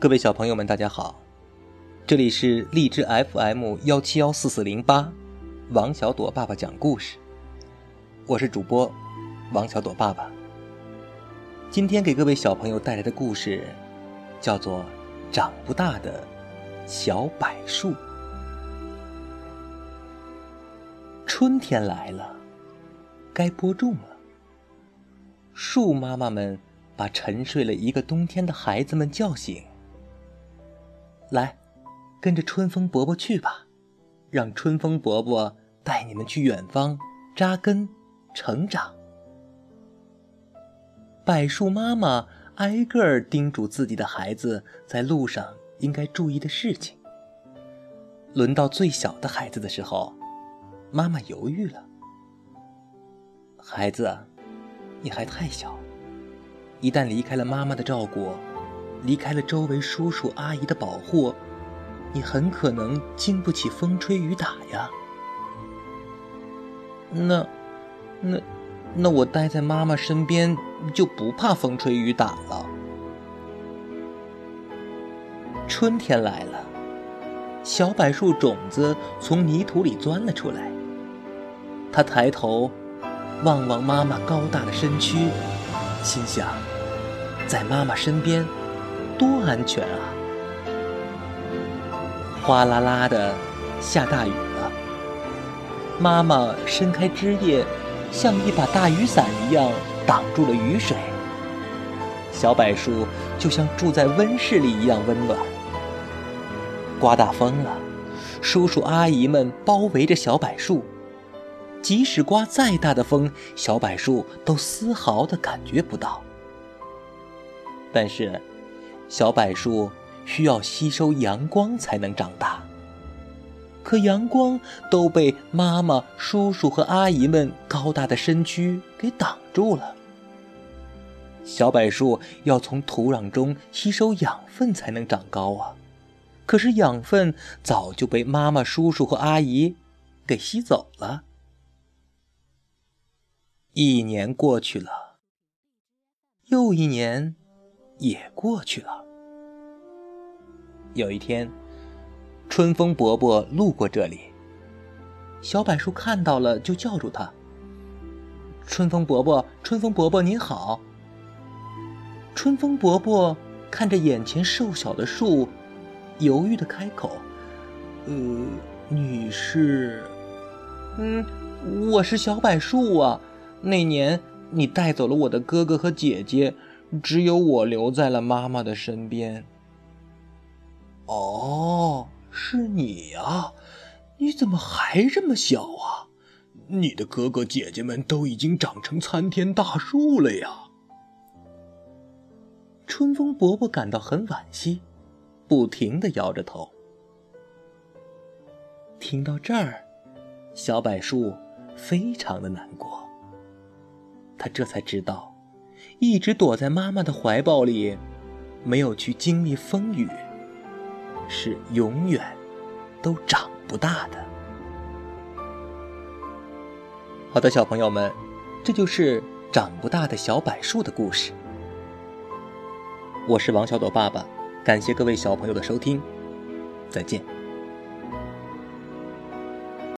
各位小朋友们，大家好，这里是荔枝 FM 幺七幺四四零八，王小朵爸爸讲故事，我是主播王小朵爸爸。今天给各位小朋友带来的故事叫做《长不大的小柏树》。春天来了，该播种了。树妈妈们把沉睡了一个冬天的孩子们叫醒。来，跟着春风伯伯去吧，让春风伯伯带你们去远方扎根成长。柏树妈妈挨个儿叮嘱自己的孩子在路上应该注意的事情。轮到最小的孩子的时候，妈妈犹豫了：“孩子，你还太小，一旦离开了妈妈的照顾。”离开了周围叔叔阿姨的保护，你很可能经不起风吹雨打呀。那，那，那我待在妈妈身边就不怕风吹雨打了。春天来了，小柏树种子从泥土里钻了出来。他抬头望望妈妈高大的身躯，心想，在妈妈身边。多安全啊！哗啦啦的下大雨了。妈妈伸开枝叶，像一把大雨伞一样挡住了雨水。小柏树就像住在温室里一样温暖。刮大风了，叔叔阿姨们包围着小柏树，即使刮再大的风，小柏树都丝毫的感觉不到。但是。小柏树需要吸收阳光才能长大，可阳光都被妈妈、叔叔和阿姨们高大的身躯给挡住了。小柏树要从土壤中吸收养分才能长高啊，可是养分早就被妈妈、叔叔和阿姨给吸走了。一年过去了，又一年。也过去了。有一天，春风伯伯路过这里，小柏树看到了，就叫住他：“春风伯伯，春风伯伯，您好。”春风伯伯看着眼前瘦小的树，犹豫的开口：“呃，你是？嗯，我是小柏树啊。那年你带走了我的哥哥和姐姐。”只有我留在了妈妈的身边。哦，是你呀！你怎么还这么小啊？你的哥哥姐姐们都已经长成参天大树了呀！春风伯伯感到很惋惜，不停的摇着头。听到这儿，小柏树非常的难过。他这才知道。一直躲在妈妈的怀抱里，没有去经历风雨，是永远都长不大的。好的，小朋友们，这就是长不大的小柏树的故事。我是王小朵爸爸，感谢各位小朋友的收听，再见。